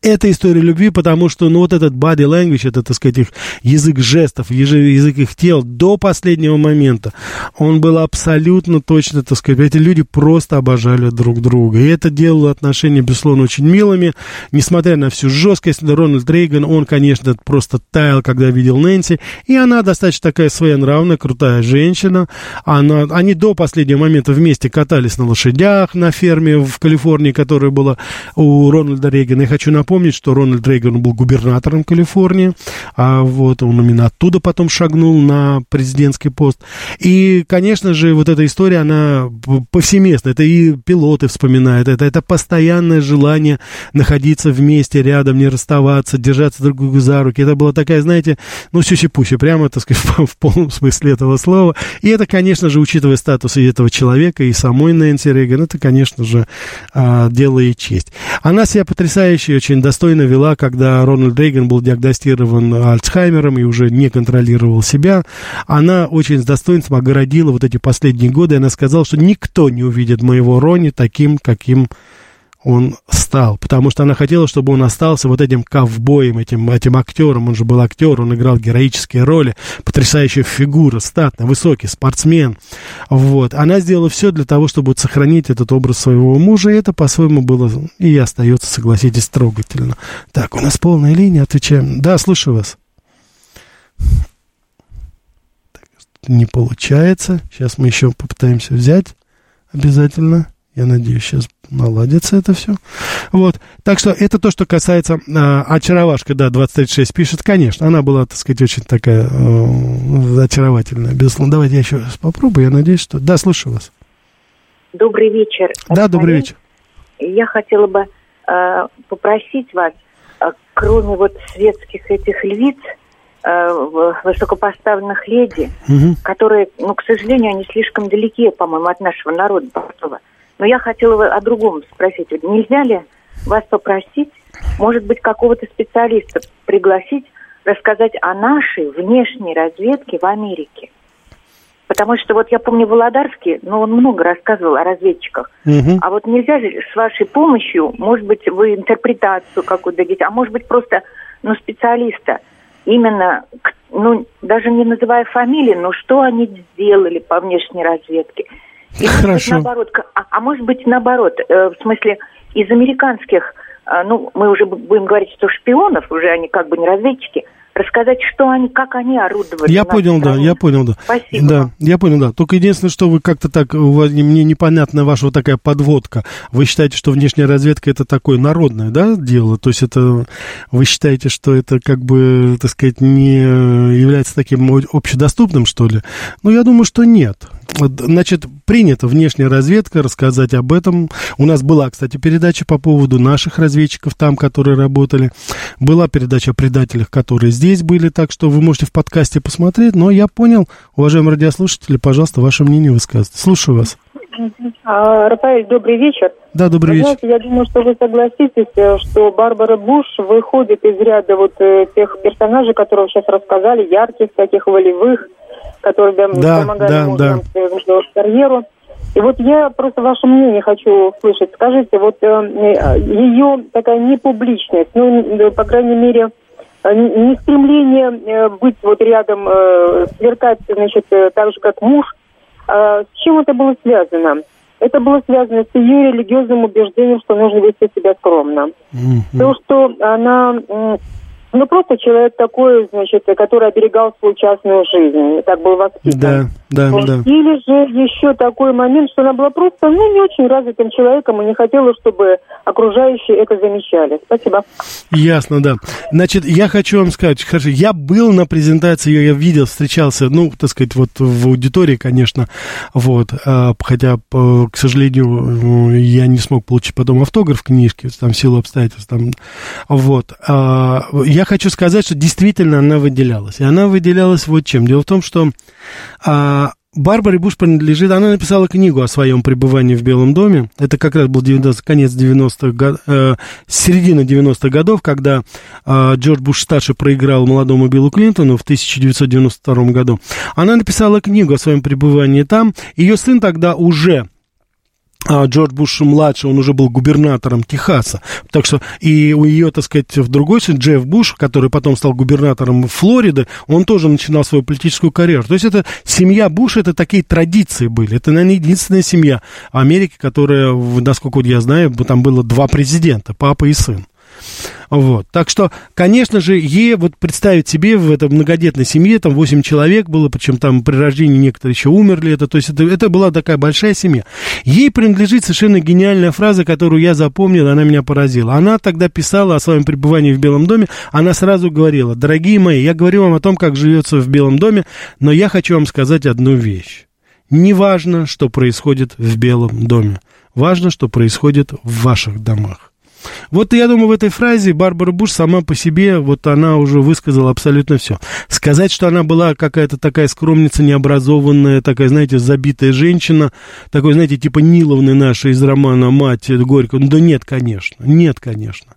это история любви, потому что, ну, вот этот body language, это, так сказать, их язык жестов, язык их тел до последнего момента, он был абсолютно точно, так сказать, эти люди просто обожали друг друга. И это делало отношения, безусловно, очень милыми, несмотря на всю жесткость. Рональд Рейган, он, конечно, просто таял, когда видел Нэнси, и она достаточно такая своенравная, крутая женщина. Она, они до последнего момента вместе катались на лошадях на ферме в Калифорнии, которая была у Рональда Рейгана. Я хочу напомнить, помнить, что Рональд Рейган был губернатором Калифорнии, а вот он именно оттуда потом шагнул на президентский пост. И, конечно же, вот эта история, она повсеместна. Это и пилоты вспоминают, это, это постоянное желание находиться вместе, рядом, не расставаться, держаться друг другу за руки. Это была такая, знаете, ну, сюси-пуси, прямо, так сказать, в, в полном смысле этого слова. И это, конечно же, учитывая статус и этого человека, и самой Нэнси Рейган, это, конечно же, а, дело и честь. Она себя потрясающе очень достойно вела, когда Рональд Рейган был диагностирован Альцхаймером и уже не контролировал себя. Она очень с достоинством огородила вот эти последние годы. Она сказала, что никто не увидит моего Рони таким, каким он стал, потому что она хотела, чтобы он остался вот этим ковбоем, этим, этим актером, он же был актер, он играл героические роли, потрясающая фигура, статный, высокий, спортсмен, вот. Она сделала все для того, чтобы вот сохранить этот образ своего мужа, и это по-своему было и остается, согласитесь, трогательно. Так, у нас полная линия, отвечаем. Да, слушаю вас. Не получается. Сейчас мы еще попытаемся взять обязательно. Я надеюсь, сейчас наладится это все. Вот. Так что это то, что касается... А, очаровашка, да, 2036 пишет. Конечно, она была, так сказать, очень такая э, очаровательная. Безусловно. Давайте я еще раз попробую. Я надеюсь, что... Да, слушаю вас. Добрый вечер. Да, добрый вечер. Я хотела бы э, попросить вас, э, кроме вот светских этих львиц, э, высокопоставленных леди, угу. которые, ну, к сожалению, они слишком далеки, по-моему, от нашего народа простого. Но я хотела о другом спросить. Нельзя ли вас попросить, может быть, какого-то специалиста пригласить, рассказать о нашей внешней разведке в Америке? Потому что вот я помню Володарский, но он много рассказывал о разведчиках. Угу. А вот нельзя же с вашей помощью, может быть, вы интерпретацию какую-то дадите, а может быть, просто ну, специалиста, именно, ну, даже не называя фамилии, но что они сделали по внешней разведке – Хорошо. наоборот, а, а может быть наоборот, э, в смысле из американских, э, ну мы уже будем говорить, что шпионов, уже они как бы не разведчики, рассказать, что они, как они орудовали. Я понял, стране. да, я понял, да. Спасибо. Да, я понял, да. Только единственное, что вы как-то так, мне непонятна ваша вот такая подводка. Вы считаете, что внешняя разведка это такое народное, да, дело? То есть это, вы считаете, что это как бы, так сказать, не является таким общедоступным, что ли? Ну, я думаю, что нет. Значит, принята внешняя разведка, рассказать об этом. У нас была, кстати, передача по поводу наших разведчиков там, которые работали. Была передача о предателях, которые здесь были, так что вы можете в подкасте посмотреть. Но я понял, уважаемые радиослушатели, пожалуйста, ваше мнение высказывайте. Слушаю вас. А, Рафаэль, добрый вечер. Да, добрый вечер. Знаете, я думаю, что вы согласитесь, э, что Барбара Буш выходит из ряда вот э, тех персонажей, которые вы сейчас рассказали, ярких, таких волевых, которые да, помогали да, мужу да. свою карьеру. И вот я просто ваше мнение хочу услышать. Скажите, вот э, э ее такая непубличность, ну, по крайней мере, э, не стремление э, быть вот рядом, э, сверкать, значит, так же, как муж, э, с чем это было связано? Это было связано с ее религиозным убеждением, что нужно вести себя скромно. Mm-hmm. То, что она ну, просто человек такой, значит, который оберегал свою частную жизнь, так был воспитан. Да, да, вот. да. Или же еще такой момент, что она была просто, ну, не очень развитым человеком и не хотела, чтобы окружающие это замечали. Спасибо. Ясно, да. Значит, я хочу вам сказать, хорошо, я был на презентации, я видел, встречался, ну, так сказать, вот в аудитории, конечно, вот, а, хотя, к сожалению, я не смог получить потом автограф книжки, там, в силу обстоятельств, там, вот. А, я я хочу сказать, что действительно она выделялась. И она выделялась вот чем. Дело в том, что а, Барбаре Буш принадлежит, она написала книгу о своем пребывании в Белом доме. Это как раз был 90, конец 90-х годов, э, середина 90-х годов, когда э, Джордж Буш-старший проиграл молодому Биллу Клинтону в 1992 году. Она написала книгу о своем пребывании там. Ее сын тогда уже Джордж Буш младший, он уже был губернатором Техаса. Так что и у ее, так сказать, в другой сын, Джефф Буш, который потом стал губернатором Флориды, он тоже начинал свою политическую карьеру. То есть это семья Буш, это такие традиции были. Это, наверное, единственная семья Америки, которая, насколько я знаю, там было два президента, папа и сын. Вот. Так что, конечно же, ей вот представить себе в этой многодетной семье, там 8 человек было, причем там при рождении некоторые еще умерли, это, то есть это, это была такая большая семья. Ей принадлежит совершенно гениальная фраза, которую я запомнил, она меня поразила. Она тогда писала о своем пребывании в Белом доме, она сразу говорила, дорогие мои, я говорю вам о том, как живется в Белом доме, но я хочу вам сказать одну вещь. Не важно, что происходит в Белом доме. Важно, что происходит в ваших домах. Вот я думаю, в этой фразе Барбара Буш сама по себе, вот она уже высказала абсолютно все. Сказать, что она была какая-то такая скромница, необразованная, такая, знаете, забитая женщина, такой, знаете, типа Ниловны нашей из романа «Мать Горько», ну да нет, конечно, нет, конечно.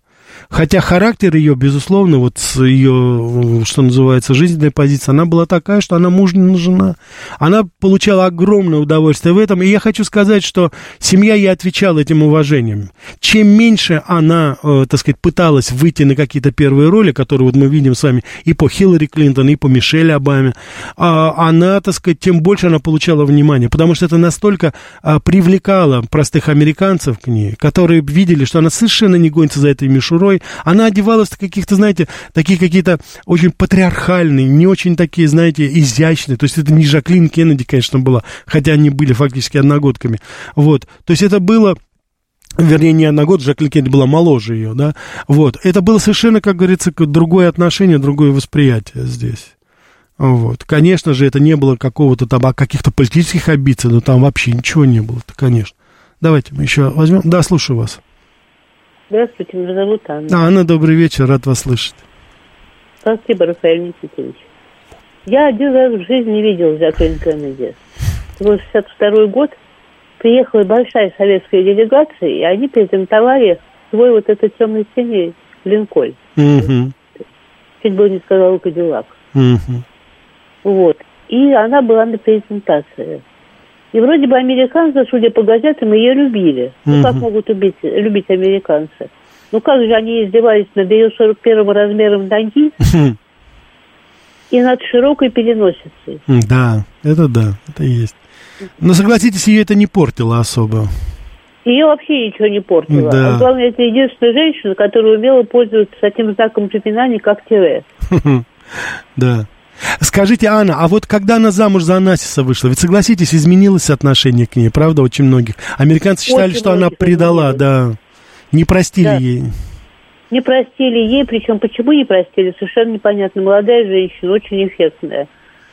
Хотя характер ее, безусловно, вот ее, что называется, жизненная позиция, она была такая, что она мужнина жена. Она получала огромное удовольствие в этом. И я хочу сказать, что семья ей отвечала этим уважением. Чем меньше она, э, так сказать, пыталась выйти на какие-то первые роли, которые вот мы видим с вами и по Хиллари Клинтон, и по Мишель Обаме, э, она, так сказать, тем больше она получала внимания, потому что это настолько э, привлекало простых американцев к ней, которые видели, что она совершенно не гонится за этой мишурой, мишурой. Она одевалась в каких-то, знаете, такие какие-то очень патриархальные, не очень такие, знаете, изящные. То есть это не Жаклин Кеннеди, конечно, была, хотя они были фактически одногодками. Вот. То есть это было вернее, не на год, Жаклин Кеннеди была моложе ее, да, вот, это было совершенно, как говорится, другое отношение, другое восприятие здесь. Вот. Конечно же, это не было какого-то там, а каких-то политических амбиций, но там вообще ничего не было, конечно. Давайте мы еще возьмем. Да, слушаю вас. Здравствуйте, меня зовут Анна. Анна, добрый вечер, рад вас слышать. Спасибо, Рафаэль Никитович. Я один раз в жизни не видел Жаклин Кеннеди. Это был 62 год. Приехала большая советская делегация, и они презентовали свой вот этот темный синий Линкольн. Угу. Чуть было не сказала Кадиллак. Угу. Вот. И она была на презентации. И вроде бы американцы, судя по газетам, ее любили. Ну, как могут убить, любить американцы? Ну, как же они издевались над ее 41 размером ноги и над широкой переносицей. Да, это да, это есть. Но согласитесь, ее это не портило особо. Ее вообще ничего не портило. Да. А главное, это единственная женщина, которая умела пользоваться таким знаком препинания, как тире. Да. Скажите, Анна, а вот когда она замуж за Анасиса вышла, ведь согласитесь, изменилось отношение к ней, правда, очень многих? Американцы считали, очень что она предала, да, не простили да. ей. Не простили ей, причем почему не простили, совершенно непонятно. Молодая женщина, очень эффектная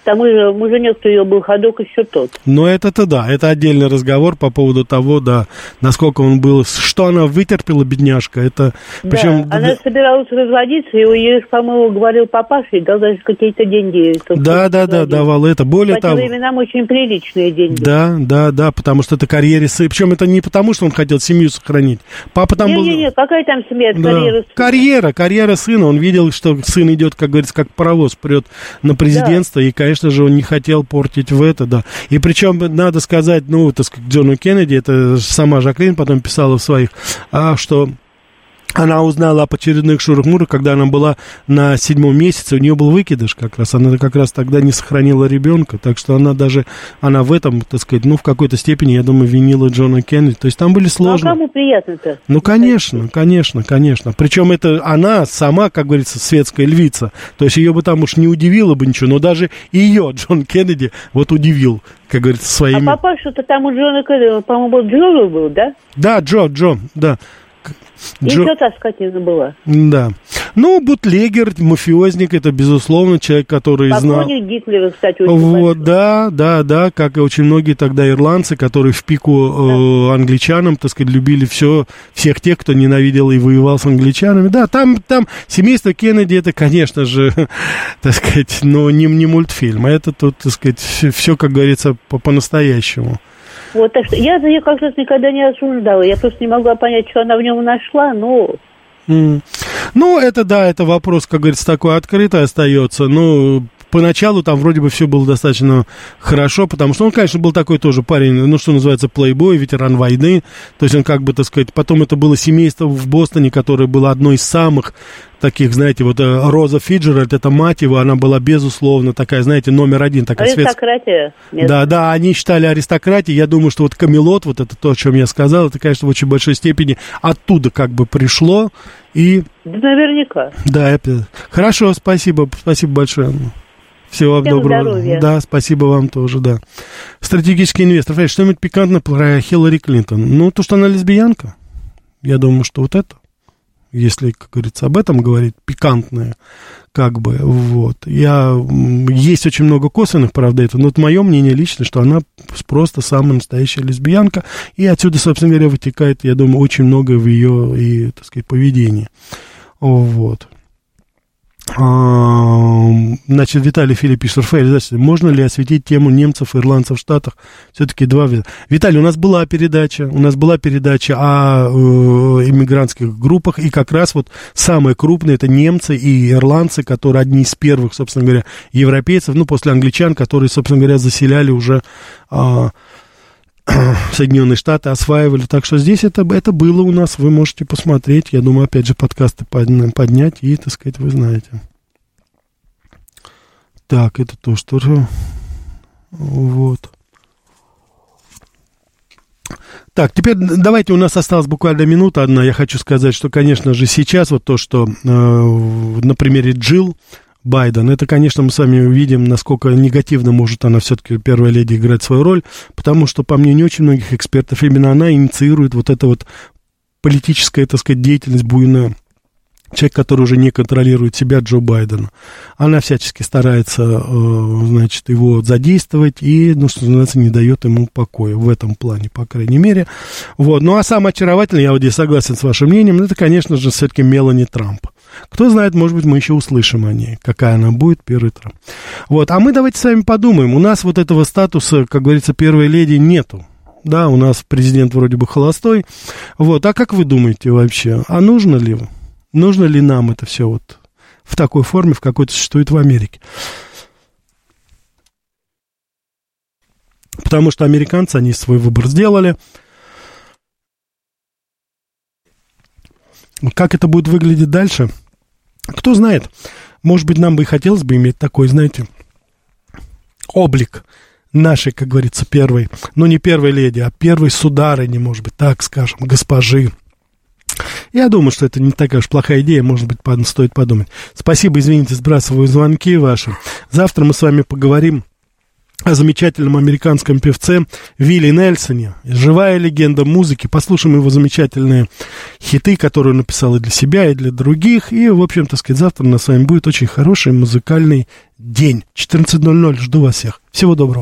тому же муженек, кто ее был ходок, еще тот. Но это-то да, это отдельный разговор по поводу того, да, насколько он был, что она вытерпела, бедняжка, это... Да, причем... она собиралась разводиться, и ей, по-моему, говорил папаша, и дал даже какие-то деньги. Да, да, да, давал это, более По того... Временам очень приличные деньги. Да, да, да, потому что это карьере причем это не потому, что он хотел семью сохранить, папа там не, был... Не-не-не, какая там семья, да. карьера сына? Карьера, карьера сына, он видел, что сын идет, как говорится, как паровоз прет на президентство, да. и конечно же, он не хотел портить в это, да. И причем, надо сказать, ну, так сказать, Джону Кеннеди, это сама Жаклин потом писала в своих, а, что она узнала об очередных шурах-мурах, когда она была на седьмом месяце, у нее был выкидыш как раз, она как раз тогда не сохранила ребенка, так что она даже, она в этом, так сказать, ну, в какой-то степени, я думаю, винила Джона Кеннеди, то есть там были сложные... Ну, а кому приятно-то? Ну, конечно, конечно, конечно, причем это она сама, как говорится, светская львица, то есть ее бы там уж не удивило бы ничего, но даже ее Джон Кеннеди вот удивил, как говорится, своими... А папа что-то там у Джона Кеннеди, по-моему, Джо был, да? Да, Джо, Джо, да. Джо... тетя скотина была. Да. Ну, бутлегер, мафиозник, это, безусловно, человек, который Поклонник знал... Гитлера, кстати, очень Вот, большой. да, да, да, как и очень многие тогда ирландцы, которые в пику да. э, англичанам, так сказать, любили все, всех тех, кто ненавидел и воевал с англичанами. Да, там, там семейство Кеннеди, это, конечно же, так сказать, ну, не, не мультфильм, а это тут, так сказать, все, все как говорится, по- по-настоящему. Вот, так что я за нее как раз никогда не осуждала. Я просто не могла понять, что она в нем нашла, но... М. Ну, это да, это вопрос, как говорится, такой открытый остается. Ну, поначалу там вроде бы все было достаточно хорошо, потому что он, конечно, был такой тоже парень, ну, что называется, плейбой, ветеран войны. То есть он, как бы, так сказать, потом это было семейство в Бостоне, которое было одно из самых таких, знаете, вот э, Роза Фиджеральд, это мать его, она была, безусловно, такая, знаете, номер один, такая светская. Аристократия. Да, да, они считали аристократией. Я думаю, что вот Камелот, вот это то, о чем я сказал, это, конечно, в очень большой степени оттуда как бы пришло. И Да наверняка. да, это... хорошо, спасибо, спасибо большое. Всего вам Всем доброго. здоровья. Да, спасибо вам тоже, да. Стратегический инвестор. Фред, что-нибудь пикантно про Хиллари Клинтон? Ну, то, что она лесбиянка. Я думаю, что вот это, если, как говорится, об этом говорить, пикантное, как бы, вот. Я, есть очень много косвенных, правда, это, но это мое мнение лично, что она просто самая настоящая лесбиянка, и отсюда, собственно говоря, вытекает, я думаю, очень многое в ее, и, так сказать, поведении. Вот. Значит, Виталий Филипп пишет, Рафаэль, можно ли осветить тему немцев и ирландцев в Штатах? Все-таки два. Виталий, у нас была передача, у нас была передача о э, иммигрантских группах, и как раз вот самые крупные это немцы и ирландцы, которые одни из первых, собственно говоря, европейцев, ну, после англичан, которые, собственно говоря, заселяли уже а, Соединенные Штаты осваивали. Так что здесь это, это было у нас, вы можете посмотреть. Я думаю, опять же, подкасты подня- поднять и, так сказать, вы знаете. Так, это то, что... Вот. Так, теперь давайте, у нас осталась буквально минута одна. Я хочу сказать, что, конечно же, сейчас вот то, что э, на примере Джилл Байден, это, конечно, мы с вами увидим, насколько негативно может она все-таки, первая леди, играть свою роль, потому что, по мнению очень многих экспертов, именно она инициирует вот это вот политическая, так сказать, деятельность буйная человек, который уже не контролирует себя, Джо Байдена. Она всячески старается, э, значит, его задействовать и, ну, что называется, не дает ему покоя в этом плане, по крайней мере. Вот. Ну, а самое очаровательное, я вот здесь согласен с вашим мнением, это, конечно же, все-таки Мелани Трамп. Кто знает, может быть, мы еще услышим о ней, какая она будет, первый Трамп. Вот, а мы давайте с вами подумаем. У нас вот этого статуса, как говорится, первой леди нету. Да, у нас президент вроде бы холостой. Вот, а как вы думаете вообще, а нужно ли, нужно ли нам это все вот в такой форме, в какой-то существует в Америке? Потому что американцы, они свой выбор сделали. Как это будет выглядеть дальше? Кто знает. Может быть, нам бы и хотелось бы иметь такой, знаете, облик нашей, как говорится, первой, ну не первой леди, а первой сударыни, может быть, так скажем, госпожи. Я думаю, что это не такая уж плохая идея, может быть, стоит подумать. Спасибо, извините, сбрасываю звонки ваши. Завтра мы с вами поговорим о замечательном американском певце Вилли Нельсоне. Живая легенда музыки. Послушаем его замечательные хиты, которые он написал и для себя, и для других. И, в общем, так сказать, завтра у нас с вами будет очень хороший музыкальный день. 14.00. Жду вас всех. Всего доброго.